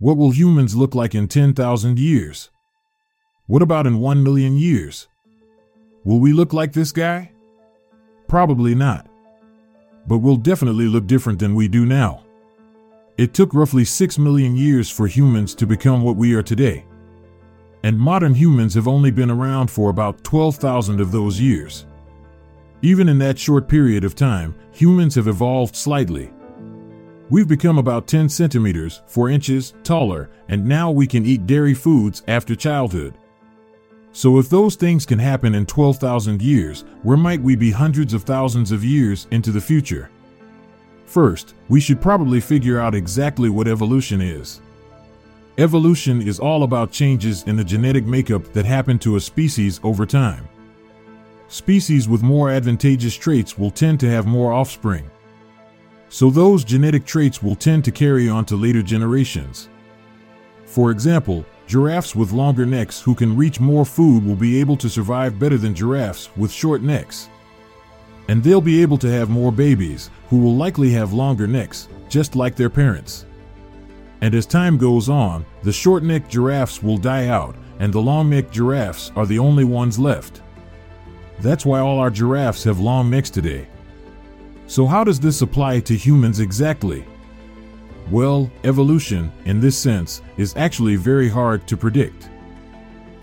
What will humans look like in 10,000 years? What about in 1 million years? Will we look like this guy? Probably not. But we'll definitely look different than we do now. It took roughly 6 million years for humans to become what we are today. And modern humans have only been around for about 12,000 of those years. Even in that short period of time, humans have evolved slightly. We've become about 10 centimeters, 4 inches, taller, and now we can eat dairy foods after childhood. So, if those things can happen in 12,000 years, where might we be hundreds of thousands of years into the future? First, we should probably figure out exactly what evolution is. Evolution is all about changes in the genetic makeup that happen to a species over time. Species with more advantageous traits will tend to have more offspring. So, those genetic traits will tend to carry on to later generations. For example, Giraffes with longer necks who can reach more food will be able to survive better than giraffes with short necks. And they'll be able to have more babies, who will likely have longer necks, just like their parents. And as time goes on, the short necked giraffes will die out, and the long necked giraffes are the only ones left. That's why all our giraffes have long necks today. So, how does this apply to humans exactly? Well, evolution, in this sense, is actually very hard to predict.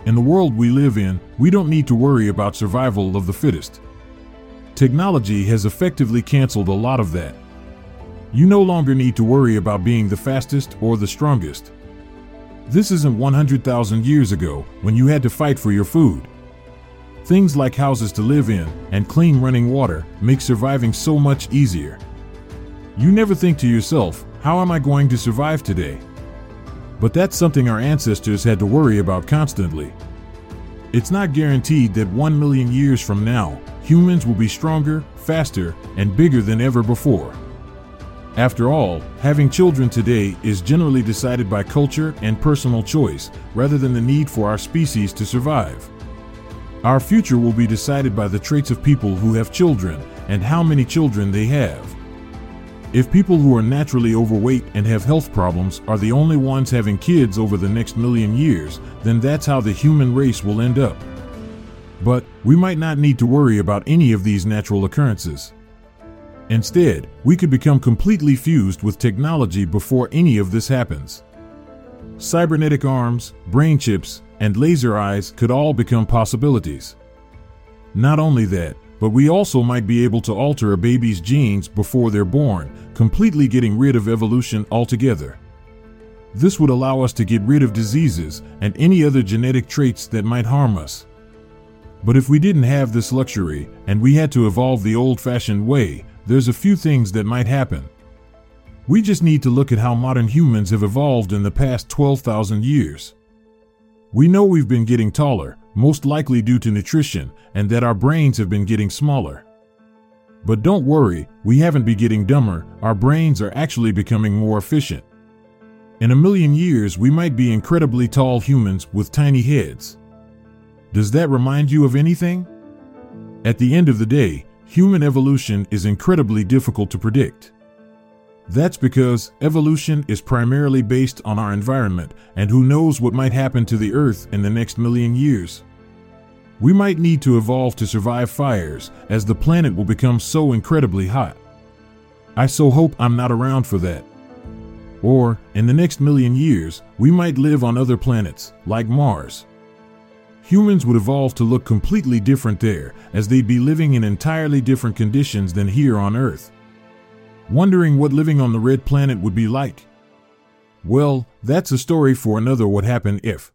In the world we live in, we don't need to worry about survival of the fittest. Technology has effectively canceled a lot of that. You no longer need to worry about being the fastest or the strongest. This isn't 100,000 years ago when you had to fight for your food. Things like houses to live in and clean running water make surviving so much easier. You never think to yourself, how am I going to survive today? But that's something our ancestors had to worry about constantly. It's not guaranteed that one million years from now, humans will be stronger, faster, and bigger than ever before. After all, having children today is generally decided by culture and personal choice rather than the need for our species to survive. Our future will be decided by the traits of people who have children and how many children they have. If people who are naturally overweight and have health problems are the only ones having kids over the next million years, then that's how the human race will end up. But we might not need to worry about any of these natural occurrences. Instead, we could become completely fused with technology before any of this happens. Cybernetic arms, brain chips, and laser eyes could all become possibilities. Not only that, but we also might be able to alter a baby's genes before they're born, completely getting rid of evolution altogether. This would allow us to get rid of diseases and any other genetic traits that might harm us. But if we didn't have this luxury and we had to evolve the old fashioned way, there's a few things that might happen. We just need to look at how modern humans have evolved in the past 12,000 years. We know we've been getting taller, most likely due to nutrition, and that our brains have been getting smaller. But don't worry, we haven't been getting dumber, our brains are actually becoming more efficient. In a million years, we might be incredibly tall humans with tiny heads. Does that remind you of anything? At the end of the day, human evolution is incredibly difficult to predict. That's because evolution is primarily based on our environment, and who knows what might happen to the Earth in the next million years. We might need to evolve to survive fires, as the planet will become so incredibly hot. I so hope I'm not around for that. Or, in the next million years, we might live on other planets, like Mars. Humans would evolve to look completely different there, as they'd be living in entirely different conditions than here on Earth. Wondering what living on the red planet would be like? Well, that's a story for another What Happened If.